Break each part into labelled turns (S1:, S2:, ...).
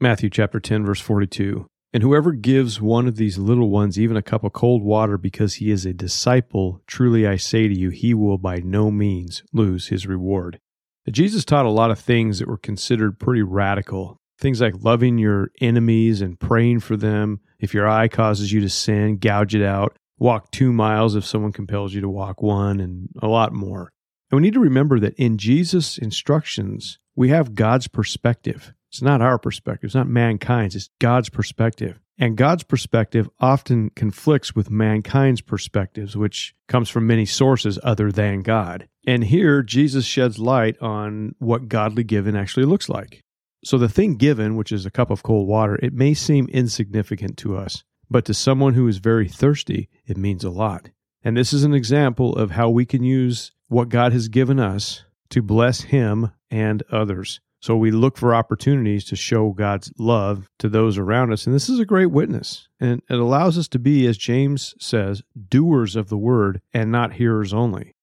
S1: Matthew chapter 10 verse 42. And whoever gives one of these little ones even a cup of cold water because he is a disciple, truly I say to you, he will by no means lose his reward. Jesus taught a lot of things that were considered pretty radical. Things like loving your enemies and praying for them. If your eye causes you to sin, gouge it out. Walk two miles if someone compels you to walk one, and a lot more. And we need to remember that in Jesus' instructions, we have God's perspective. It's not our perspective, it's not mankind's, it's God's perspective. And God's perspective often conflicts with mankind's perspectives, which comes from many sources other than God. And here, Jesus sheds light on what godly giving actually looks like. So, the thing given, which is a cup of cold water, it may seem insignificant to us, but to someone who is very thirsty, it means a lot. And this is an example of how we can use what God has given us to bless Him and others. So we look for opportunities to show God's love to those around us. And this is a great witness. And it allows us to be, as James says, doers of the word and not hearers only.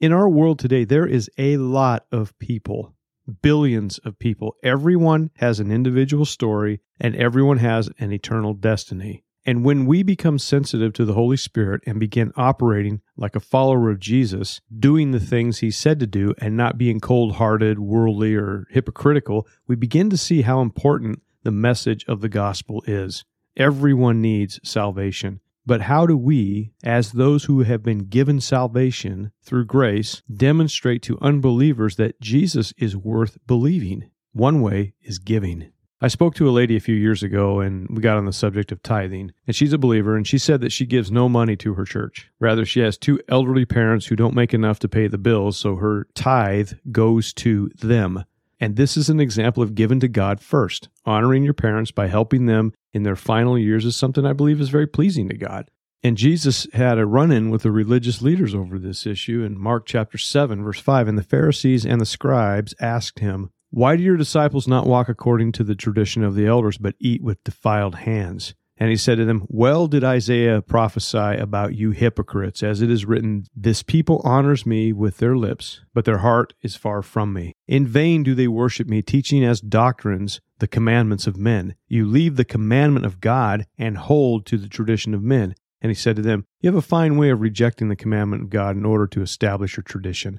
S1: In our world today, there is a lot of people, billions of people. Everyone has an individual story and everyone has an eternal destiny. And when we become sensitive to the Holy Spirit and begin operating like a follower of Jesus, doing the things he said to do and not being cold hearted, worldly, or hypocritical, we begin to see how important the message of the gospel is. Everyone needs salvation. But how do we, as those who have been given salvation through grace, demonstrate to unbelievers that Jesus is worth believing? One way is giving. I spoke to a lady a few years ago and we got on the subject of tithing. And she's a believer and she said that she gives no money to her church. Rather, she has two elderly parents who don't make enough to pay the bills, so her tithe goes to them. And this is an example of giving to God first. Honoring your parents by helping them in their final years is something I believe is very pleasing to God. And Jesus had a run in with the religious leaders over this issue in Mark chapter 7, verse 5. And the Pharisees and the scribes asked him, why do your disciples not walk according to the tradition of the elders, but eat with defiled hands? And he said to them, Well did Isaiah prophesy about you hypocrites, as it is written, This people honors me with their lips, but their heart is far from me. In vain do they worship me, teaching as doctrines the commandments of men. You leave the commandment of God and hold to the tradition of men. And he said to them, You have a fine way of rejecting the commandment of God in order to establish your tradition.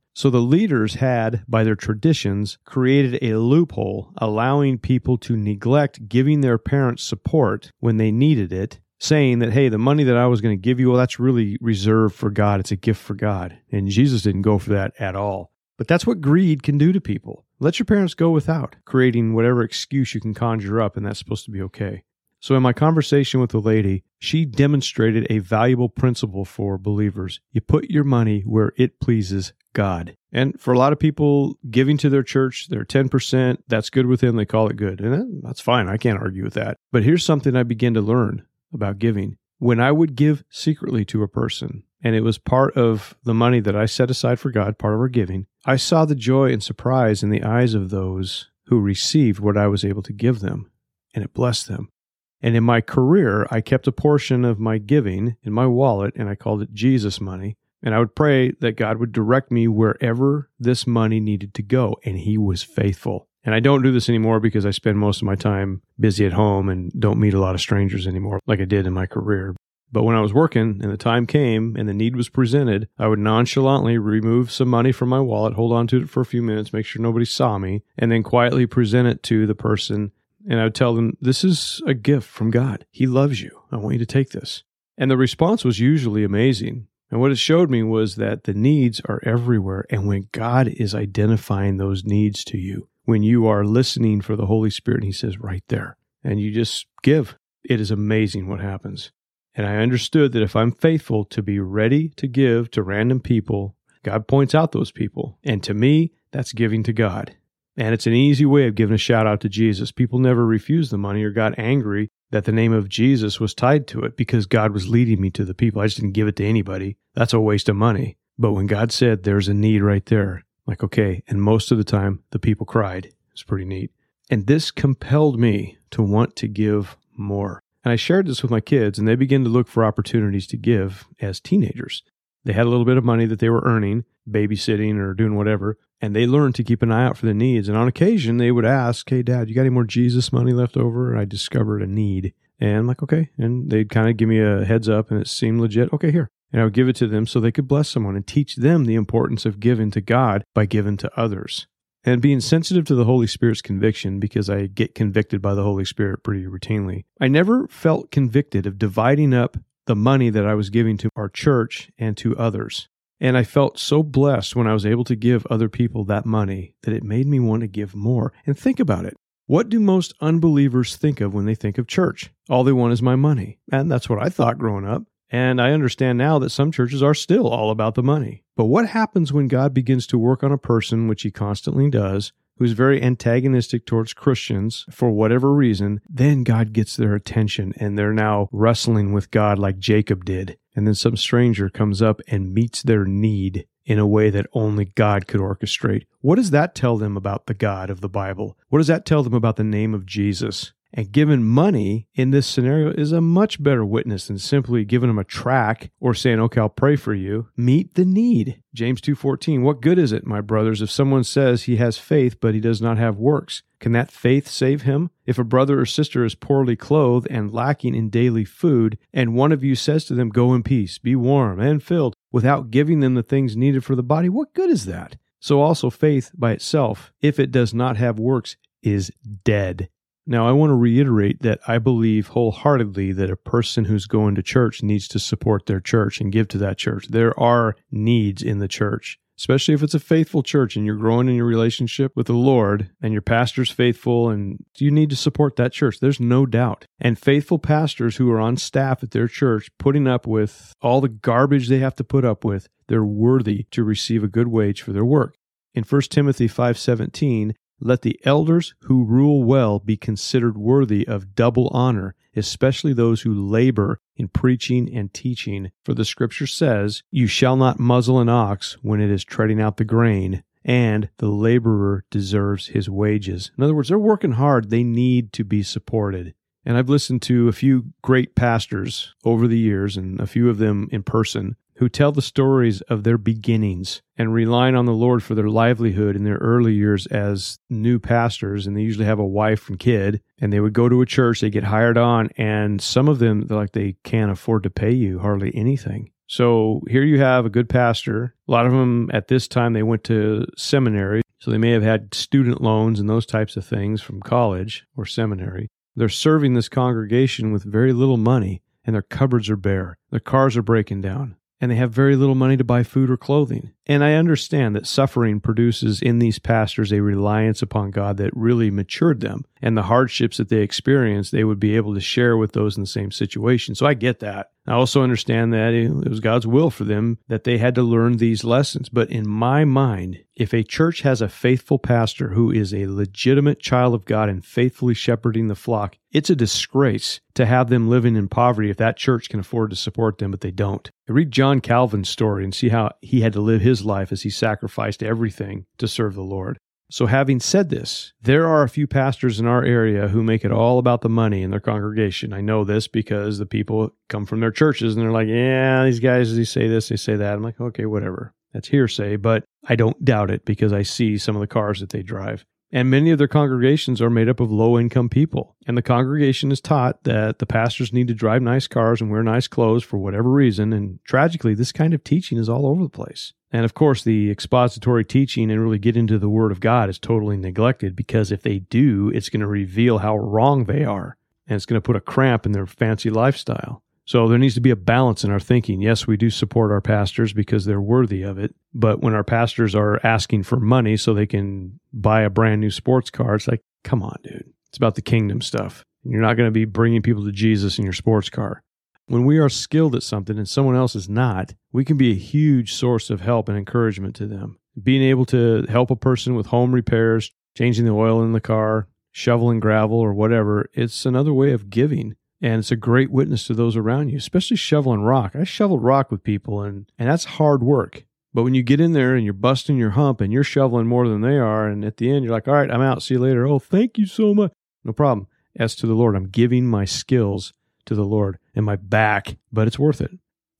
S1: So the leaders had, by their traditions, created a loophole allowing people to neglect giving their parents support when they needed it, saying that, hey, the money that I was going to give you, well, that's really reserved for God. It's a gift for God. And Jesus didn't go for that at all. But that's what greed can do to people. Let your parents go without, creating whatever excuse you can conjure up, and that's supposed to be okay. So, in my conversation with the lady, she demonstrated a valuable principle for believers. You put your money where it pleases God. And for a lot of people, giving to their church, their 10%, that's good with them. They call it good. And that's fine. I can't argue with that. But here's something I began to learn about giving. When I would give secretly to a person, and it was part of the money that I set aside for God, part of our giving, I saw the joy and surprise in the eyes of those who received what I was able to give them, and it blessed them. And in my career, I kept a portion of my giving in my wallet and I called it Jesus money. And I would pray that God would direct me wherever this money needed to go. And He was faithful. And I don't do this anymore because I spend most of my time busy at home and don't meet a lot of strangers anymore like I did in my career. But when I was working and the time came and the need was presented, I would nonchalantly remove some money from my wallet, hold on to it for a few minutes, make sure nobody saw me, and then quietly present it to the person and I would tell them, This is a gift from God. He loves you. I want you to take this. And the response was usually amazing. And what it showed me was that the needs are everywhere. And when God is identifying those needs to you, when you are listening for the Holy Spirit, and He says, right there, and you just give, it is amazing what happens. And I understood that if I'm faithful to be ready to give to random people, God points out those people. And to me, that's giving to God. And it's an easy way of giving a shout out to Jesus. People never refused the money or got angry that the name of Jesus was tied to it because God was leading me to the people. I just didn't give it to anybody. That's a waste of money. But when God said there's a need right there, like, okay. And most of the time, the people cried. It's pretty neat. And this compelled me to want to give more. And I shared this with my kids, and they began to look for opportunities to give as teenagers. They had a little bit of money that they were earning, babysitting or doing whatever, and they learned to keep an eye out for the needs. And on occasion, they would ask, Hey, dad, you got any more Jesus money left over? And I discovered a need. And I'm like, Okay. And they'd kind of give me a heads up, and it seemed legit. Okay, here. And I would give it to them so they could bless someone and teach them the importance of giving to God by giving to others and being sensitive to the Holy Spirit's conviction because I get convicted by the Holy Spirit pretty routinely. I never felt convicted of dividing up the money that I was giving to our church and to others. And I felt so blessed when I was able to give other people that money that it made me want to give more. And think about it. What do most unbelievers think of when they think of church? All they want is my money. And that's what I thought growing up. And I understand now that some churches are still all about the money. But what happens when God begins to work on a person, which he constantly does, who's very antagonistic towards Christians for whatever reason? Then God gets their attention and they're now wrestling with God like Jacob did. And then some stranger comes up and meets their need in a way that only God could orchestrate. What does that tell them about the God of the Bible? What does that tell them about the name of Jesus? And giving money in this scenario is a much better witness than simply giving them a track or saying, "Okay, I'll pray for you." Meet the need. James 2:14. What good is it, my brothers, if someone says he has faith but he does not have works? Can that faith save him? If a brother or sister is poorly clothed and lacking in daily food, and one of you says to them, "Go in peace, be warm and filled," without giving them the things needed for the body, what good is that? So also faith by itself, if it does not have works, is dead. Now, I want to reiterate that I believe wholeheartedly that a person who's going to church needs to support their church and give to that church. There are needs in the church, especially if it's a faithful church and you're growing in your relationship with the Lord and your pastor's faithful and you need to support that church. There's no doubt. And faithful pastors who are on staff at their church putting up with all the garbage they have to put up with, they're worthy to receive a good wage for their work. In 1 Timothy 5:17, let the elders who rule well be considered worthy of double honor, especially those who labor in preaching and teaching. For the scripture says, You shall not muzzle an ox when it is treading out the grain, and the laborer deserves his wages. In other words, they're working hard, they need to be supported. And I've listened to a few great pastors over the years, and a few of them in person, who tell the stories of their beginnings and relying on the Lord for their livelihood in their early years as new pastors. And they usually have a wife and kid, and they would go to a church, they get hired on, and some of them, like, they can't afford to pay you hardly anything. So here you have a good pastor. A lot of them at this time, they went to seminary. So they may have had student loans and those types of things from college or seminary. They're serving this congregation with very little money, and their cupboards are bare. Their cars are breaking down and they have very little money to buy food or clothing. And I understand that suffering produces in these pastors a reliance upon God that really matured them. And the hardships that they experience, they would be able to share with those in the same situation. So I get that. I also understand that it was God's will for them that they had to learn these lessons. But in my mind, if a church has a faithful pastor who is a legitimate child of God and faithfully shepherding the flock, it's a disgrace to have them living in poverty if that church can afford to support them, but they don't. Read John Calvin's story and see how he had to live his life as he sacrificed everything to serve the Lord. So, having said this, there are a few pastors in our area who make it all about the money in their congregation. I know this because the people come from their churches and they're like, yeah, these guys, they say this, they say that. I'm like, okay, whatever. That's hearsay, but I don't doubt it because I see some of the cars that they drive. And many of their congregations are made up of low income people. And the congregation is taught that the pastors need to drive nice cars and wear nice clothes for whatever reason. And tragically, this kind of teaching is all over the place. And of course, the expository teaching and really get into the Word of God is totally neglected because if they do, it's going to reveal how wrong they are. And it's going to put a cramp in their fancy lifestyle. So there needs to be a balance in our thinking. Yes, we do support our pastors because they're worthy of it. But when our pastors are asking for money so they can buy a brand new sports car, it's like, come on, dude. It's about the kingdom stuff. You're not going to be bringing people to Jesus in your sports car. When we are skilled at something and someone else is not, we can be a huge source of help and encouragement to them. Being able to help a person with home repairs, changing the oil in the car, shoveling gravel, or whatever, it's another way of giving. And it's a great witness to those around you, especially shoveling rock. I shoveled rock with people, and, and that's hard work. But when you get in there and you're busting your hump and you're shoveling more than they are, and at the end you're like, all right, I'm out. See you later. Oh, thank you so much. No problem. As to the Lord, I'm giving my skills to the Lord and my back, but it's worth it.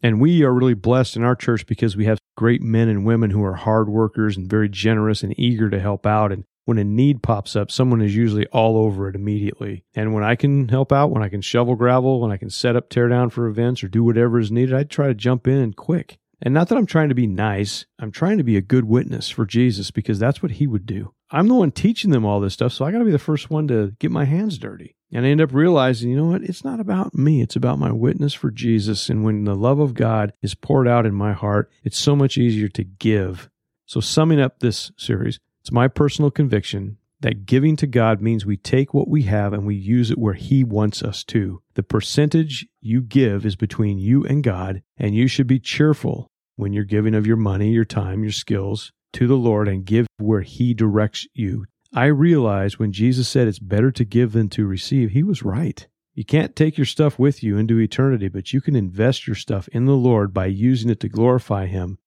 S1: And we are really blessed in our church because we have great men and women who are hard workers and very generous and eager to help out. And when a need pops up, someone is usually all over it immediately. And when I can help out, when I can shovel gravel, when I can set up, tear down for events, or do whatever is needed, I try to jump in quick. And not that I'm trying to be nice, I'm trying to be a good witness for Jesus because that's what he would do. I'm the one teaching them all this stuff, so I got to be the first one to get my hands dirty. And I end up realizing, you know what? It's not about me. It's about my witness for Jesus. And when the love of God is poured out in my heart, it's so much easier to give. So, summing up this series, it's my personal conviction that giving to God means we take what we have and we use it where He wants us to. The percentage you give is between you and God, and you should be cheerful when you're giving of your money, your time, your skills to the Lord and give where He directs you I realize when Jesus said it's better to give than to receive, he was right. You can't take your stuff with you into eternity, but you can invest your stuff in the Lord by using it to glorify Him.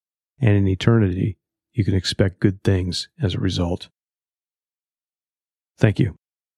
S1: And in eternity, you can expect good things as a result. Thank you.